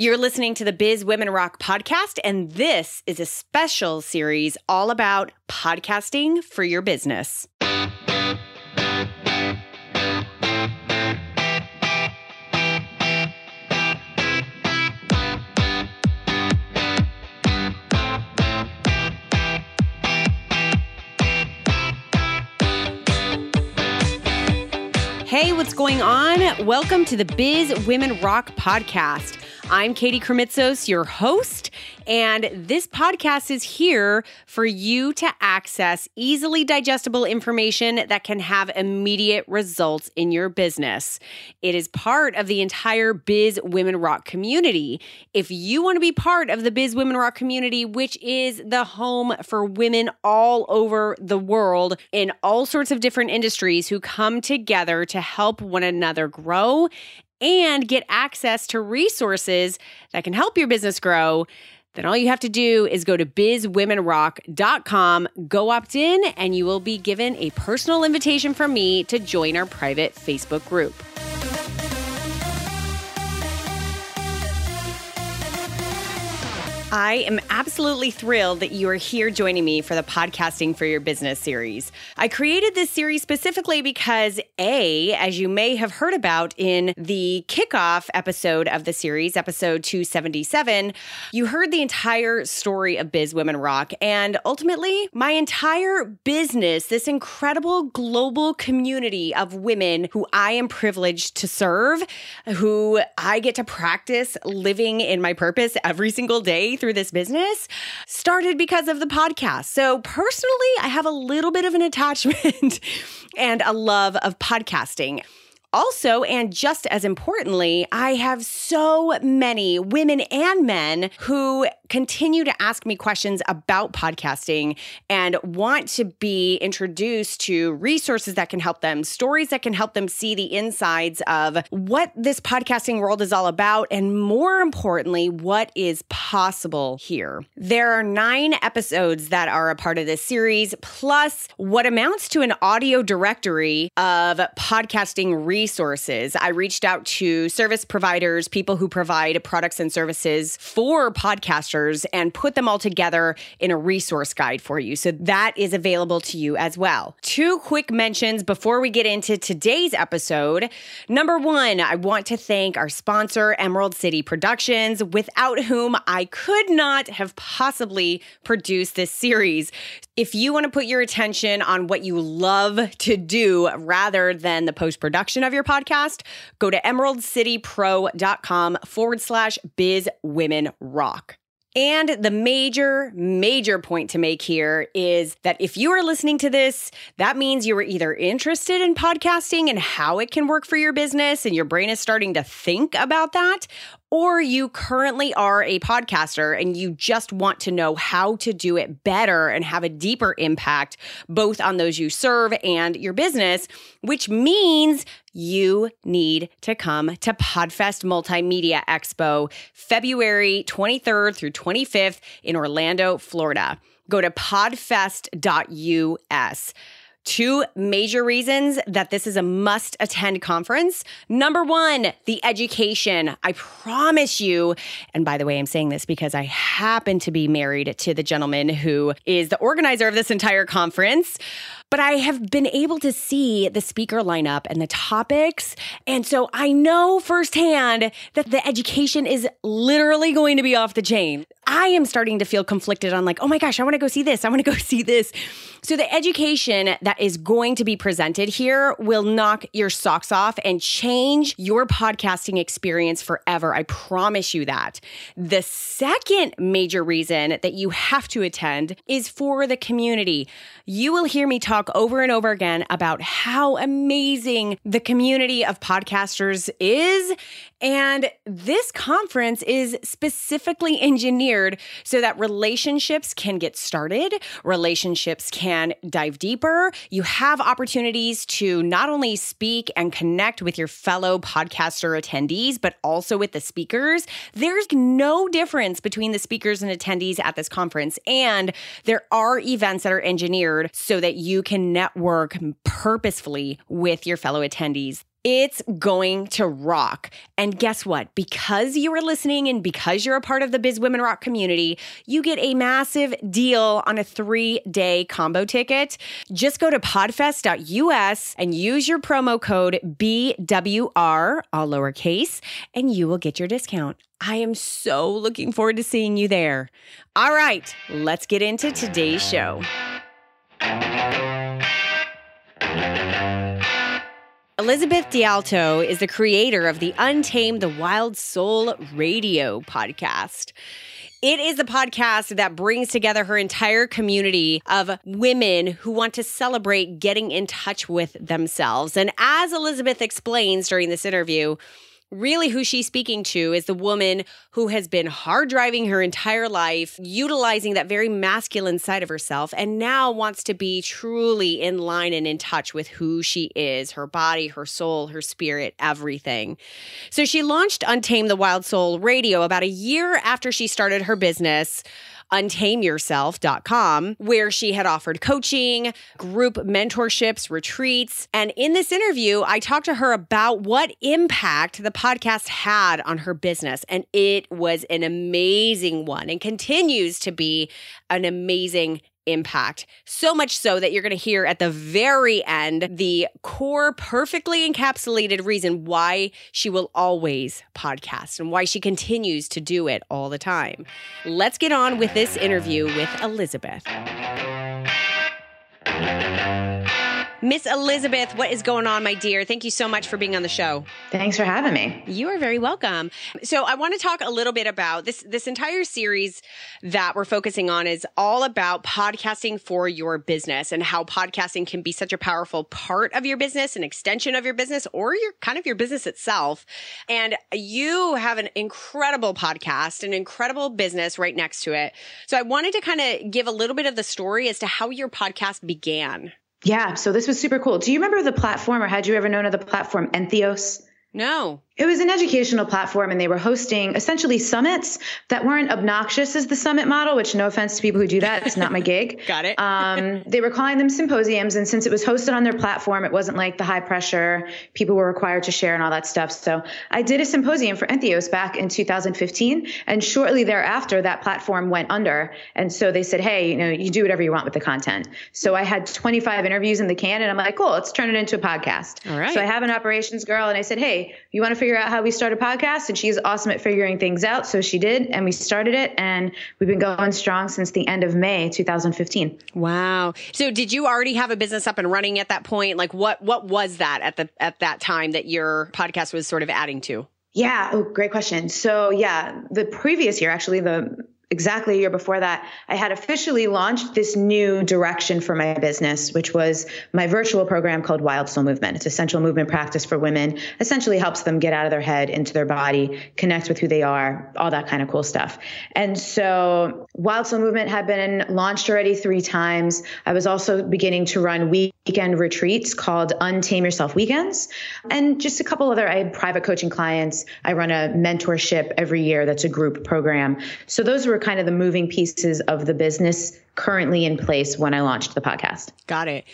You're listening to the Biz Women Rock podcast, and this is a special series all about podcasting for your business. Hey, what's going on? Welcome to the Biz Women Rock podcast. I'm Katie Krimitsos, your host, and this podcast is here for you to access easily digestible information that can have immediate results in your business. It is part of the entire Biz Women Rock community. If you want to be part of the Biz Women Rock community, which is the home for women all over the world in all sorts of different industries who come together to help one another grow and get access to resources that can help your business grow, then all you have to do is go to bizwomenrock.com, go opt in, and you will be given a personal invitation from me to join our private Facebook group. I am absolutely thrilled that you are here joining me for the Podcasting for Your Business series. I created this series specifically because, A, as you may have heard about in the kickoff episode of the series, episode 277, you heard the entire story of Biz Women Rock. And ultimately, my entire business, this incredible global community of women who I am privileged to serve, who I get to practice living in my purpose every single day through this business started because of the podcast. So, personally, I have a little bit of an attachment and a love of podcasting. Also, and just as importantly, I have so many women and men who continue to ask me questions about podcasting and want to be introduced to resources that can help them, stories that can help them see the insides of what this podcasting world is all about, and more importantly, what is possible here. There are nine episodes that are a part of this series, plus what amounts to an audio directory of podcasting resources resources. I reached out to service providers, people who provide products and services for podcasters, and put them all together in a resource guide for you. So that is available to you as well. Two quick mentions before we get into today's episode. Number one, I want to thank our sponsor, Emerald City Productions, without whom I could not have possibly produced this series. If you want to put your attention on what you love to do rather than the post production of your podcast, go to emeraldcitypro.com forward slash biz women rock. And the major, major point to make here is that if you are listening to this, that means you are either interested in podcasting and how it can work for your business, and your brain is starting to think about that, or you currently are a podcaster and you just want to know how to do it better and have a deeper impact both on those you serve and your business, which means you need to come to Podfest Multimedia Expo February 23rd through 25th in Orlando, Florida. Go to podfest.us. Two major reasons that this is a must attend conference. Number one, the education. I promise you, and by the way, I'm saying this because I happen to be married to the gentleman who is the organizer of this entire conference but I have been able to see the speaker lineup and the topics. And so I know firsthand that the education is literally going to be off the chain. I am starting to feel conflicted on like, oh my gosh, I want to go see this. I want to go see this. So the education that is going to be presented here will knock your socks off and change your podcasting experience forever. I promise you that. The second major reason that you have to attend is for the community. You will hear me talk over and over again about how amazing the community of podcasters is and this conference is specifically engineered so that relationships can get started, relationships can dive deeper. You have opportunities to not only speak and connect with your fellow podcaster attendees, but also with the speakers. There's no difference between the speakers and attendees at this conference. And there are events that are engineered so that you can network purposefully with your fellow attendees. It's going to rock. And guess what? Because you are listening and because you're a part of the Biz Women Rock community, you get a massive deal on a three day combo ticket. Just go to podfest.us and use your promo code BWR, all lowercase, and you will get your discount. I am so looking forward to seeing you there. All right, let's get into today's show. Elizabeth DiAlto is the creator of the Untame Your Wild Soul radio podcast. It is a podcast that brings together her entire community of women who want to celebrate getting in touch with themselves. And as Elizabeth explains during this interview, really who she's speaking to is the woman who has been hard driving her entire life, utilizing that very masculine side of herself, and now wants to be truly in line and in touch with who she is her body, her soul, her spirit, everything. So she launched Untame Your Wild Soul Radio about a year after she started her business untameyourself.com, where she had offered coaching, group mentorships, retreats. And in this interview, I talked to her about what impact the podcast had on her business. And it was an amazing one and continues to be an amazing impact. So much so that you're going to hear at the very end the core, perfectly encapsulated reason why she will always podcast and why she continues to do it all the time. Let's get on with this interview with Elizabeth. Miss Elizabeth, what is going on, my dear? Thank you so much for being on the show. Thanks for having me. You are very welcome. So I want to talk a little bit about this this entire series that we're focusing on is all about podcasting for your business and how podcasting can be such a powerful part of your business, an extension of your business or your kind of your business itself. And you have an incredible podcast, an incredible business right next to it. So I wanted to kind of give a little bit of the story as to how your podcast began. Yeah, so this was super cool. Do you remember the platform or had you ever known of the platform Entheos? No. It was an educational platform, and they were hosting essentially summits that weren't obnoxious as the summit model. Which, no offense to people who do that, it's not my gig. Got it. um, they were calling them symposiums, and since it was hosted on their platform, it wasn't like the high pressure people were required to share and all that stuff. So I did a symposium for Entheos back in 2015, and shortly thereafter, that platform went under, and so they said, "Hey, you know, you do whatever you want with the content." So I had 25 interviews in the can, and I'm like, "Cool, let's turn it into a podcast." All right. So I have an operations girl, and I said, "Hey, you want to figure out how we start a podcast? And she's awesome at figuring things out. So she did and we started it and we've been going strong since the end of may 2015 wow. So did you already have a business up and running at that point? Like what what was that at the at that time that your podcast was sort of adding to? Yeah. Oh great question. So yeah the previous year actually the exactly a year before that, I had officially launched this new direction for my business, which was my virtual program called Wild Soul Movement. It's a sensual movement practice for women, essentially helps them get out of their head into their body, connect with who they are, all that kind of cool stuff. And so Wild Soul Movement had been launched already three times. I was also beginning to run weekend retreats called Untame Yourself Weekends and just a couple other, I had private coaching clients. I run a mentorship every year that's a group program. So those were were kind of the moving pieces of the business currently in place when I launched the podcast. Got it.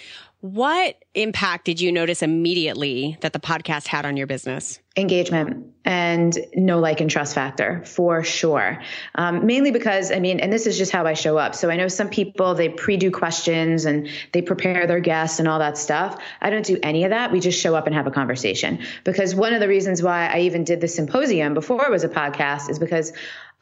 What impact did you notice immediately that the podcast had on your business? Engagement and no like and trust factor for sure. Um, mainly because, I mean, and this is just how I show up. So I know some people, they pre do questions and they prepare their guests and all that stuff. I don't do any of that. We just show up and have a conversation. Because one of the reasons why I even did the symposium before it was a podcast is because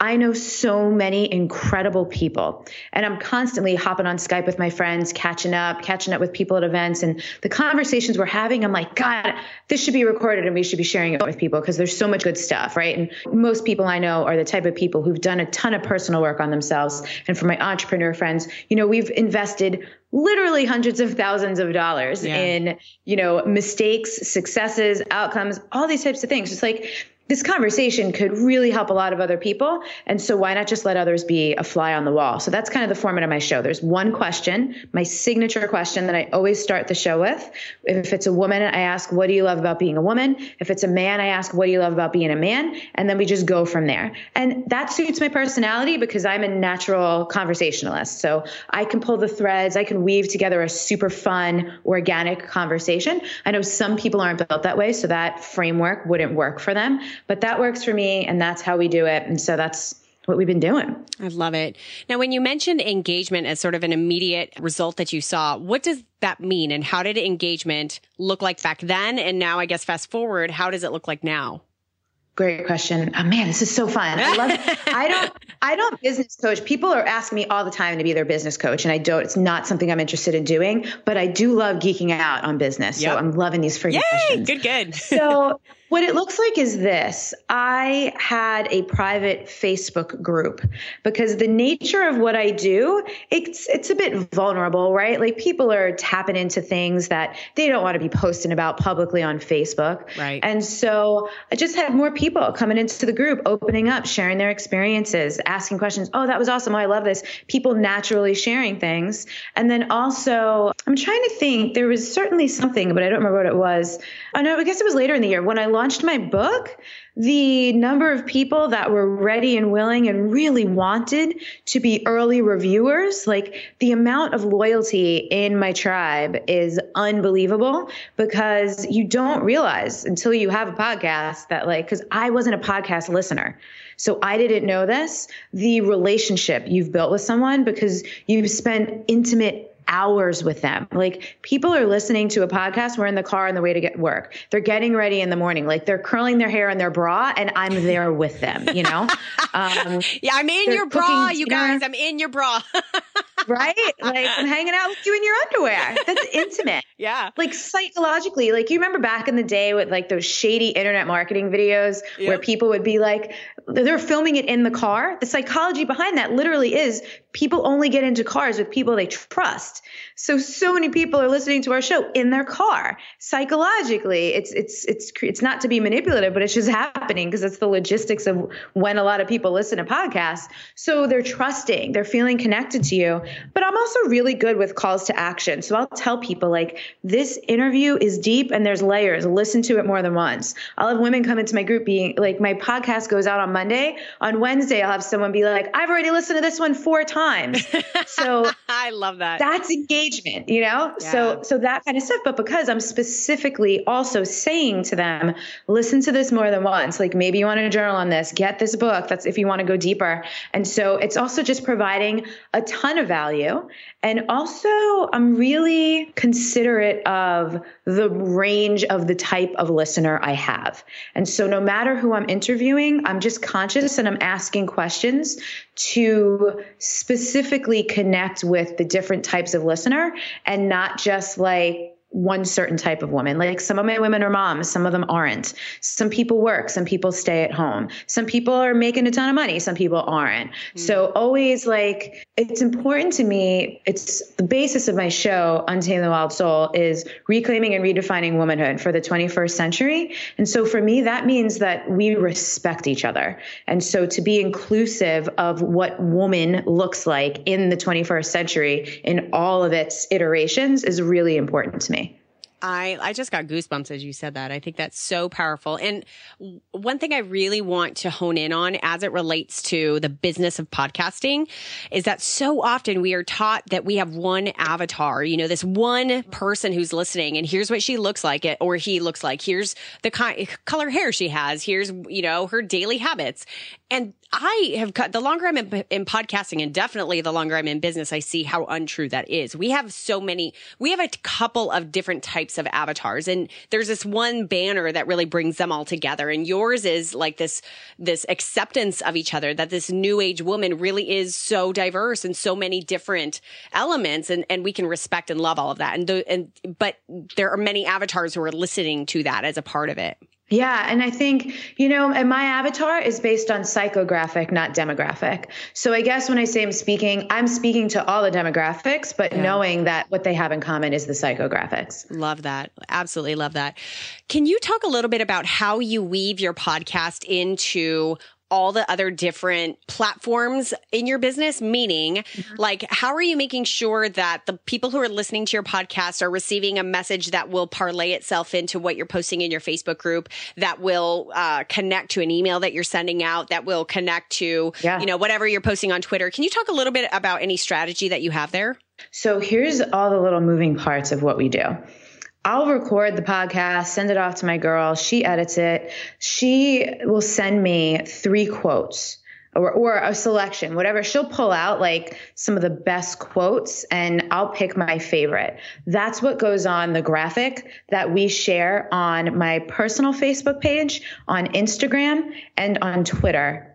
I know so many incredible people, and I'm constantly hopping on Skype with my friends, catching up, catching up with people at events, and the conversations we're having. I'm like, God, this should be recorded, and we should be sharing it with people because there's so much good stuff, right? And most people I know are the type of people who've done a ton of personal work on themselves. And for my entrepreneur friends, you know, we've invested literally hundreds of thousands of dollars yeah. in, you know, mistakes, successes, outcomes, all these types of things. It's like this conversation could really help a lot of other people. And so why not just let others be a fly on the wall? So that's kind of the format of my show. There's one question, my signature question that I always start the show with. If it's a woman, I ask, what do you love about being a woman? If it's a man, I ask, what do you love about being a man? And then we just go from there. And that suits my personality because I'm a natural conversationalist. So I can pull the threads, I can weave together a super fun, organic conversation. I know some people aren't built that way, so that framework wouldn't work for them but that works for me and that's how we do it. And so that's what we've been doing. I love it. Now, when you mentioned engagement as sort of an immediate result that you saw, what does that mean? And how did engagement look like back then? And now, I guess, fast forward, how does it look like now? Great question. Oh man, this is so fun. I love it. I don't I don't business coach. People are asking me all the time to be their business coach and I don't it's not something I'm interested in doing, but I do love geeking out on business. Yep. So I'm loving these freaking Yay, questions. Good, good. so what it looks like is this I had a private Facebook group because the nature of what I do, it's it's a bit vulnerable, right? Like people are tapping into things that they don't want to be posting about publicly on Facebook. Right. And so I just had more people coming into the group, opening up, sharing their experiences, asking questions. Oh, that was awesome. Oh, I love this. People naturally sharing things. And then also, I'm trying to think, there was certainly something, but I don't remember what it was. Oh, no, I guess it was later in the year when I launched my book, the number of people that were ready and willing and really wanted to be early reviewers, like the amount of loyalty in my tribe is unbelievable because you don't realize until you have a podcast that, like, because I wasn't a podcast listener. So I didn't know this, the relationship you've built with someone because you've spent intimate hours with them. Like people are listening to a podcast. We're in the car on the way to get work. They're getting ready in the morning. Like they're curling their hair in their bra and I'm there with them, you know? Um, yeah, I'm in your bra, you guys. I'm in your bra. right? Like I'm hanging out with you in your underwear. That's intimate. Yeah. Like psychologically, like you remember back in the day with like those shady internet marketing videos yep. where people would be like, they're filming it in the car. The psychology behind that literally is people only get into cars with people they trust. So so many people are listening to our show in their car. Psychologically, it's it's it's it's not to be manipulative, but it's just happening because it's the logistics of when a lot of people listen to podcasts. So they're trusting, they're feeling connected to you. But I'm also really good with calls to action. So I'll tell people like this interview is deep and there's layers. Listen to it more than once. I'll have women come into my group being like my podcast goes out on Monday. On Wednesday, I'll have someone be like, I've already listened to this one four times. So I love that. That's engagement, you know? Yeah. So so that kind of stuff. But because I'm specifically also saying to them, listen to this more than once. Like maybe you want to journal on this, get this book. That's if you want to go deeper. And so it's also just providing a ton of value. And also I'm really considerate of the range of the type of listener I have. And so no matter who I'm interviewing, I'm just conscious and I'm asking questions to specifically connect with the different types of listener and not just like one certain type of woman. Like some of my women are moms, some of them aren't. Some people work, some people stay at home. Some people are making a ton of money, some people aren't. Mm-hmm. So always like it's important to me. It's the basis of my show, Untame Your Wild Soul, is reclaiming and redefining womanhood for the 21st century. And so for me, that means that we respect each other. And so to be inclusive of what woman looks like in the 21st century in all of its iterations is really important to me. I, I just got goosebumps as you said that. I think that's so powerful. And one thing I really want to hone in on as it relates to the business of podcasting is that so often we are taught that we have one avatar, you know, this one person who's listening and here's what she looks like it or he looks like. Here's the kind, color hair she has. Here's, you know, her daily habits. And I have cut the longer I'm in, in, podcasting and definitely the longer I'm in business, I see how untrue that is. We have so many, we have a couple of different types of avatars and there's this one banner that really brings them all together. And yours is like this, this acceptance of each other that this new age woman really is so diverse and so many different elements and, and we can respect and love all of that. And the, and, but there are many avatars who are listening to that as a part of it. Yeah. And I think, you know, and my avatar is based on psychographic, not demographic. So I guess when I say I'm speaking, I'm speaking to all the demographics, but yeah. knowing that what they have in common is the psychographics. Love that. Absolutely love that. Can you talk a little bit about how you weave your podcast into all the other different platforms in your business? Meaning, mm-hmm. like, how are you making sure that the people who are listening to your podcast are receiving a message that will parlay itself into what you're posting in your Facebook group, that will uh, connect to an email that you're sending out, that will connect to, yeah. you know, whatever you're posting on Twitter? Can you talk a little bit about any strategy that you have there? So here's all the little moving parts of what we do. I'll record the podcast, send it off to my girl. She edits it. She will send me three quotes or, or a selection, whatever. She'll pull out like some of the best quotes and I'll pick my favorite. That's what goes on the graphic that we share on my personal Facebook page, on Instagram, and on Twitter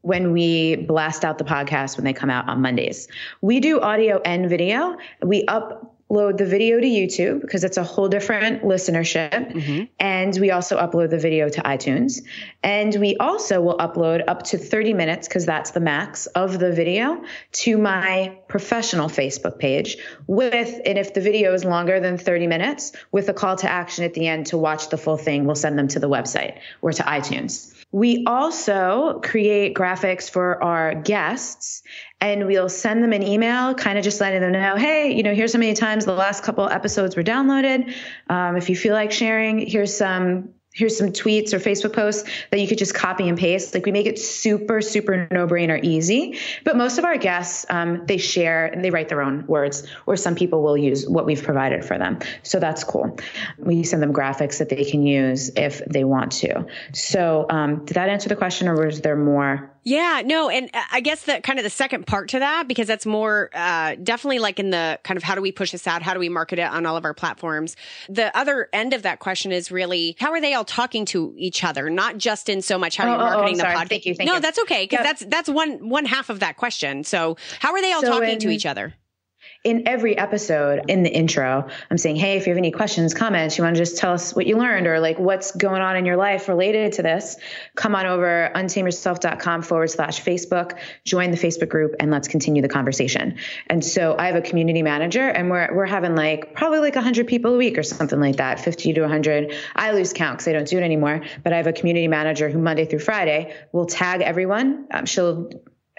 when we blast out the podcast when they come out on Mondays. We do audio and video. We up upload the video to YouTube because it's a whole different listenership. Mm-hmm. And we also upload the video to iTunes. And we also will upload up to 30 minutes because that's the max of the video to my professional Facebook page with, and if the video is longer than 30 minutes, with a call to action at the end to watch the full thing, we'll send them to the website or to iTunes. We also create graphics for our guests and we'll send them an email, kind of just letting them know, hey, you know, here's how many times the last couple episodes were downloaded. Um, if you feel like sharing, here's some here's some tweets or Facebook posts that you could just copy and paste. Like we make it super, super no brainer easy. But most of our guests, um, they share and they write their own words, or some people will use what we've provided for them. So that's cool. We send them graphics that they can use if they want to. So um, did that answer the question, or was there more? Yeah, no, and I guess the kind of the second part to that, because that's more uh, definitely like in the kind of how do we push this out? How do we market it on all of our platforms? The other end of that question is really how are they all talking to each other? Not just in so much how oh, you're marketing oh, oh, the podcast. Thank you. Thank no, you. that's okay because yep. that's that's one one half of that question. So how are they all so talking in, to each other? In every episode in the intro, I'm saying, Hey, if you have any questions, comments, you want to just tell us what you learned or like what's going on in your life related to this, come on over untameyourself.com forward slash Facebook, join the Facebook group and let's continue the conversation. And so I have a community manager and we're, we're having like probably like hundred people a week or something like that, 50 to hundred. I lose count because I don't do it anymore, but I have a community manager who Monday through Friday will tag everyone. Um, she'll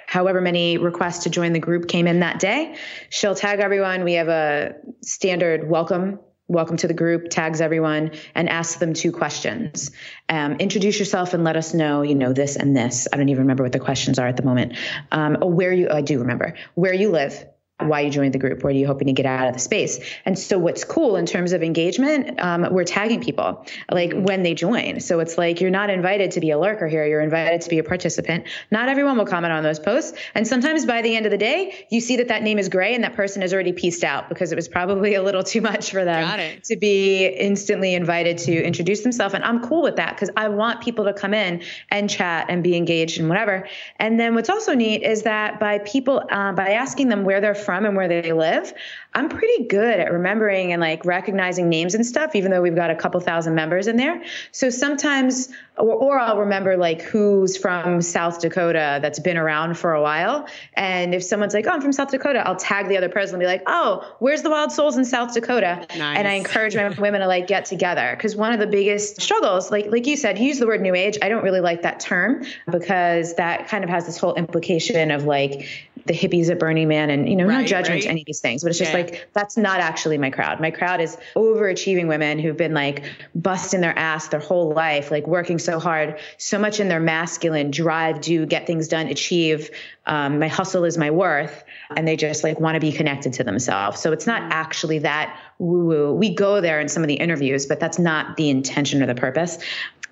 however many requests to join the group came in that day. She'll tag everyone. We have a standard welcome welcome to the group tags everyone and asks them two questions. Um, introduce yourself and let us know you know this and this. I don't even remember what the questions are at the moment. Um, oh, where you i do remember. Where you live why you joined the group what are you hoping to get out of the space? And so what's cool in terms of engagement um, we're tagging people like when they join. So it's like you're not invited to be a lurker here you're invited to be a participant. Not everyone will comment on those posts and sometimes by the end of the day you see that that name is gray and that person has already pieced out because it was probably a little too much for them to be instantly invited to introduce themselves. And i'm cool with that because i want people to come in and chat and be engaged and whatever. And then what's also neat is that by people uh, by asking them where they're from and where they live, I'm pretty good at remembering and like recognizing names and stuff, even though we've got a couple thousand members in there. So sometimes, or, or, I'll remember like who's from South Dakota that's been around for a while. And if someone's like, oh, I'm from South Dakota, I'll tag the other person and be like, oh, where's the Wild Souls in South Dakota? Nice. And I encourage my women to like get together because one of the biggest struggles, like like you said, use the word New Age. I don't really like that term because that kind of has this whole implication of like the hippies at Burning Man, and you know, right, no judgment right. to any of these things, but it's just yeah. like that's not actually my crowd. My crowd is overachieving women who've been like busting their ass their whole life, like working so hard, so much in their masculine drive, do get things done, achieve. Um, my hustle is my worth, and they just like want to be connected to themselves. So it's not actually that woo woo. We go there in some of the interviews, but that's not the intention or the purpose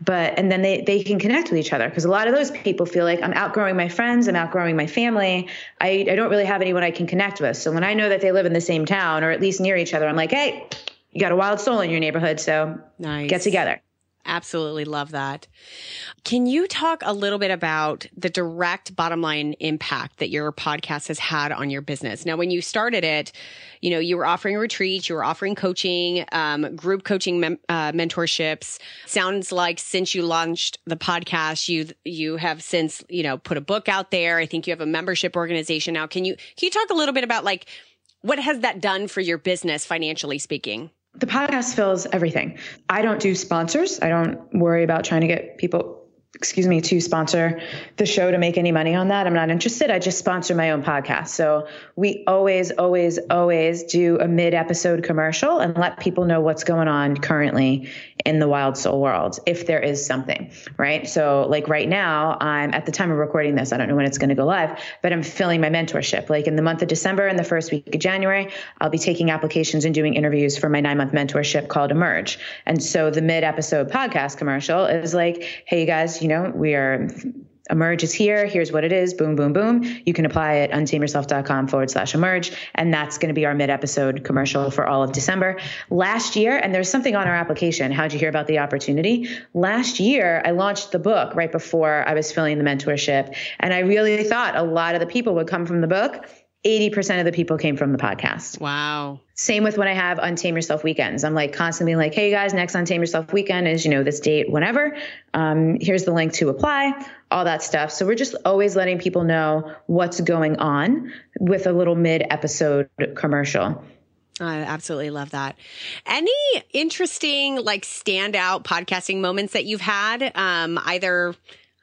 but and then they they can connect with each other because a lot of those people feel like I'm outgrowing my friends, I'm outgrowing my family. I I don't really have anyone I can connect with. So when I know that they live in the same town or at least near each other, I'm like, hey, you got a wild soul in your neighborhood, so nice. get together. Absolutely love that. Can you talk a little bit about the direct bottom line impact that your podcast has had on your business? Now, when you started it, you know, you were offering retreats, you were offering coaching, um, group coaching, mem- uh, mentorships. Sounds like since you launched the podcast, you you have since you know put a book out there. I think you have a membership organization now. Can you can you talk a little bit about like what has that done for your business financially speaking? The podcast fills everything. I don't do sponsors. I don't worry about trying to get people excuse me, to sponsor the show to make any money on that. I'm not interested. I just sponsor my own podcast. So we always, always, always do a mid episode commercial and let people know what's going on currently in the wild soul world, if there is something, right? So like right now, I'm at the time of recording this, I don't know when it's going to go live, but I'm filling my mentorship. Like in the month of December and the first week of January, I'll be taking applications and doing interviews for my nine month mentorship called Emerge. And so the mid episode podcast commercial is like, hey, you guys, you know, we are Emerge is here. Here's what it is. Boom, boom, boom. You can apply at untameyourself.com forward slash emerge. And that's going to be our mid episode commercial for all of December. Last year, and there's something on our application. How'd you hear about the opportunity? Last year, I launched the book right before I was filling the mentorship. And I really thought a lot of the people would come from the book 80% of the people came from the podcast. Wow. Same with when I have Untame Yourself weekends. I'm like constantly like, hey guys, next Untame Yourself weekend is, you know, this date, whenever. Um, here's the link to apply, all that stuff. So we're just always letting people know what's going on with a little mid episode commercial. I absolutely love that. Any interesting, like, standout podcasting moments that you've had? Um, either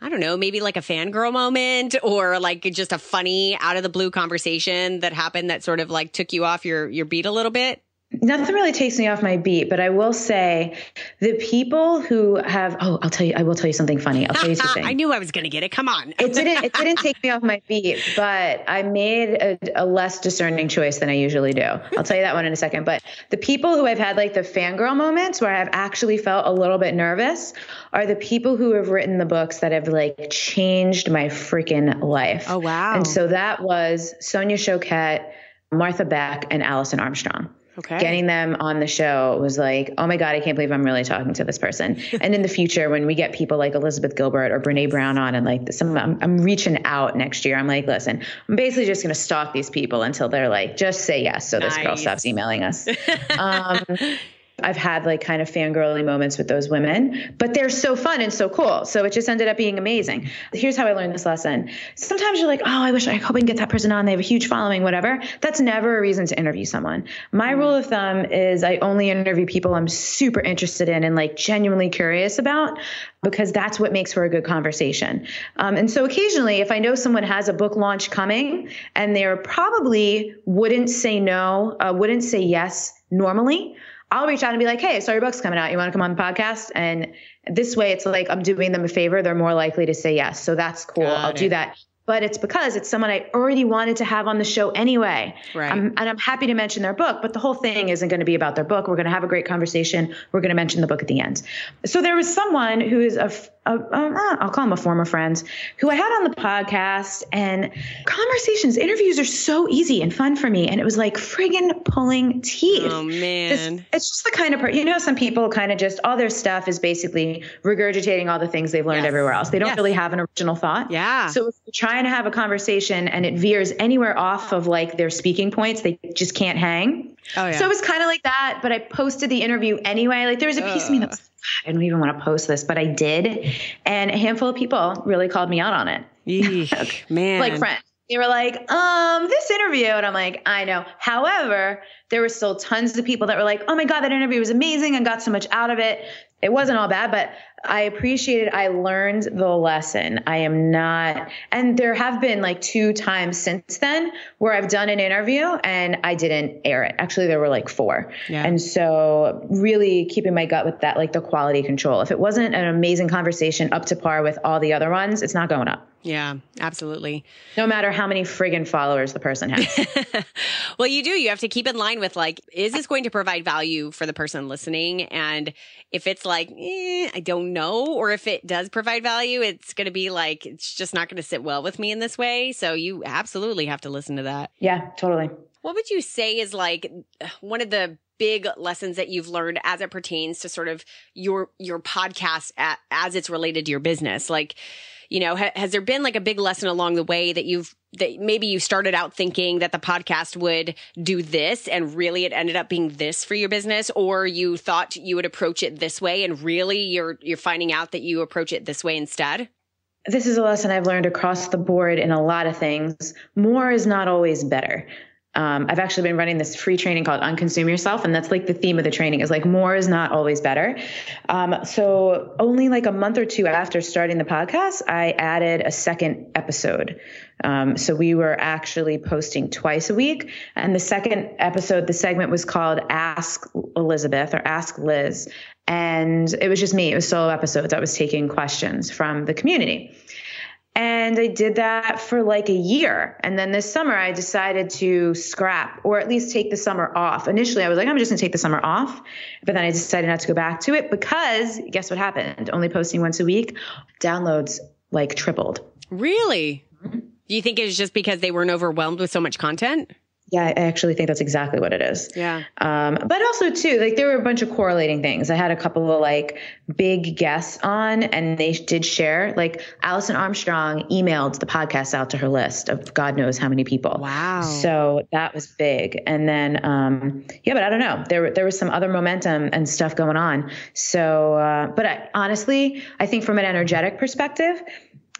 I don't know, maybe like a fangirl moment or like just a funny out of the blue conversation that happened that sort of like took you off your your beat a little bit? Nothing really takes me off my beat, but I will say the people who have oh, I'll tell you I will tell you something funny. I'll tell you something. I knew I was going to get it. Come on. it didn't it didn't take me off my beat, but I made a, a, less discerning choice than I usually do. I'll tell you that one in a second, but the people who I've had like the fangirl moments where I've actually felt a little bit nervous are the people who have written the books that have like changed my freaking life. Oh wow. And so that was Sonia Choquette, Martha Beck and Alison Armstrong. Okay. Getting them on the show was like, oh my God, I can't believe I'm really talking to this person. and in the future, when we get people like Elizabeth Gilbert or Brene Brown on, and like some, I'm, I'm reaching out next year. I'm like, listen, I'm basically just going to stalk these people until they're like, just say yes, so nice. this girl stops emailing us. um, I've had like kind of fangirly moments with those women, but they're so fun and so cool. So it just ended up being amazing. Here's how I learned this lesson. Sometimes you're like, oh, I wish I hope I can get that person on. They have a huge following, whatever. That's never a reason to interview someone. My rule of thumb is I only interview people I'm super interested in and like genuinely curious about because that's what makes for a good conversation. Um, and so occasionally, if I know someone has a book launch coming and they're probably wouldn't say no, uh, wouldn't say yes normally, I'll reach out and be like, hey, so your book's coming out. You want to come on the podcast? And this way, it's like I'm doing them a favor. They're more likely to say yes. So that's cool. Got I'll it. do that but it's because it's someone I already wanted to have on the show anyway. Right. I'm, and I'm happy to mention their book, but the whole thing isn't going to be about their book. We're going to have a great conversation. We're going to mention the book at the end. So there was someone who is a, a, a I'll call him a former friend who I had on the podcast and conversations, interviews are so easy and fun for me. And it was like friggin' pulling teeth. Oh man. It's, it's just the kind of, part, you know, some people kind of just, all their stuff is basically regurgitating all the things they've learned yes. everywhere else. They don't yes. really have an original thought. Yeah. So if you're trying to have a conversation and it veers anywhere off of like their speaking points, they just can't hang. Oh, yeah. So it was kind of like that, but I posted the interview anyway. Like there was a piece of me that was, I don't even want to post this, but I did. And a handful of people really called me out on it. Eek, man. like friends. They were like, um, this interview. And I'm like, I know. However, there were still tons of people that were like, oh my God, that interview was amazing and got so much out of it. It wasn't all bad, but I appreciated I learned the lesson. I am not and there have been like two times since then where I've done an interview and I didn't air it. Actually there were like four. Yeah. And so really keeping my gut with that like the quality control. If it wasn't an amazing conversation up to par with all the other ones, it's not going up. Yeah, absolutely. No matter how many friggin' followers the person has. well, you do. You have to keep in line with like, is this going to provide value for the person listening? And if it's like, eh, I don't know, or if it does provide value, it's going to be like, it's just not going to sit well with me in this way. So you absolutely have to listen to that. Yeah, totally. What would you say is like one of the big lessons that you've learned as it pertains to sort of your your podcast at, as it's related to your business? Like, you know, ha, has there been like a big lesson along the way that you've that maybe you started out thinking that the podcast would do this and really it ended up being this for your business or you thought you would approach it this way and really you're you're finding out that you approach it this way instead? This is a lesson I've learned across the board in a lot of things. More is not always better um, I've actually been running this free training called Unconsume Yourself, and that's like the theme of the training is like more is not always better. Um, so only like a month or two after starting the podcast, I added a second episode. Um, so we were actually posting twice a week, and the second episode, the segment was called Ask Elizabeth or Ask Liz, and it was just me. It was solo episodes. I was taking questions from the community. And I did that for like a year. And then this summer, I decided to scrap or at least take the summer off. Initially, I was like, I'm just going to take the summer off. But then I decided not to go back to it because guess what happened? Only posting once a week, downloads like tripled. Really? Mm-hmm. Do you think it's just because they weren't overwhelmed with so much content? Yeah, I actually think that's exactly what it is. Yeah. Um, but also too, like there were a bunch of correlating things. I had a couple of like big guests on, and they did share. Like Alison Armstrong emailed the podcast out to her list of God knows how many people. Wow. So that was big. And then, um, yeah, but I don't know. There there was some other momentum and stuff going on. So, uh, but I, honestly, I think from an energetic perspective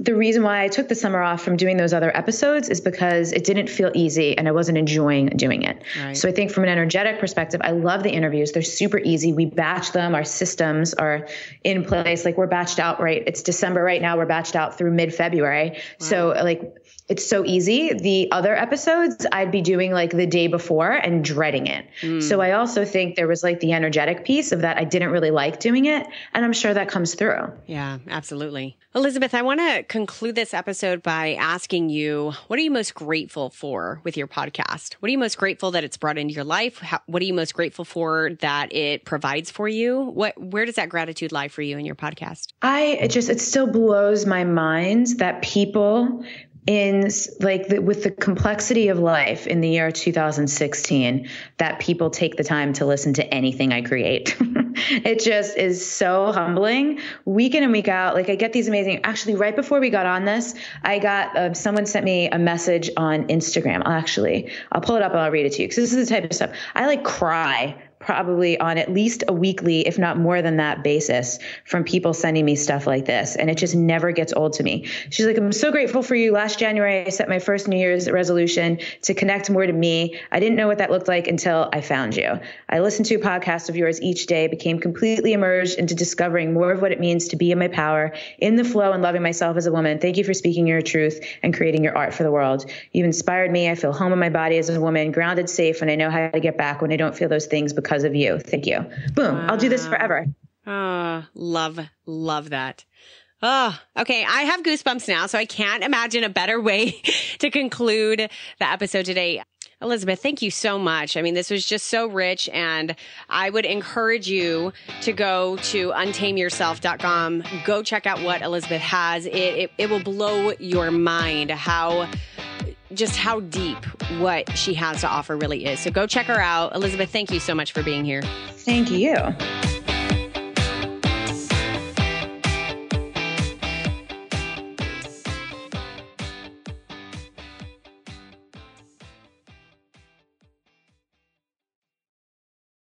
the reason why I took the summer off from doing those other episodes is because it didn't feel easy and I wasn't enjoying doing it. Right. So I think from an energetic perspective, I love the interviews. They're super easy. We batch them. Our systems are in place. Like we're batched out right. It's December right now. We're batched out through mid February. Wow. So like it's so easy. The other episodes I'd be doing like the day before and dreading it. Mm. So I also think there was like the energetic piece of that I didn't really like doing it. And I'm sure that comes through. Yeah, absolutely. Elizabeth, I want to conclude this episode by asking you what are you most grateful for with your podcast? What are you most grateful that it's brought into your life? How, what are you most grateful for that it provides for you? What, where does that gratitude lie for you in your podcast? I, it just, it still blows my mind that people in like the, with the complexity of life in the year 2016 that people take the time to listen to anything I create. it just is so humbling week in and week out. Like I get these amazing, actually right before we got on this, I got, uh, someone sent me a message on Instagram. Actually, I'll pull it up and I'll read it to you. Cause this is the type of stuff I like cry probably on at least a weekly, if not more than that basis from people sending me stuff like this. And it just never gets old to me. She's like, I'm so grateful for you. Last January, I set my first New Year's resolution to connect more to me. I didn't know what that looked like until I found you. I listened to a podcast of yours each day, became completely immersed into discovering more of what it means to be in my power, in the flow, and loving myself as a woman. Thank you for speaking your truth and creating your art for the world. You've inspired me. I feel home in my body as a woman, grounded, safe, and I know how to get back when I don't feel those things because of you. Thank you. Boom. Wow. I'll do this forever. Oh, love, love that. Oh, okay. I have goosebumps now, so I can't imagine a better way to conclude the episode today. Elizabeth, thank you so much. I mean, this was just so rich, and I would encourage you to go to untameyourself.com. Go check out what Elizabeth has. It, it, it will blow your mind how just how deep what she has to offer really is. So go check her out. Elizabeth, thank you so much for being here. Thank you.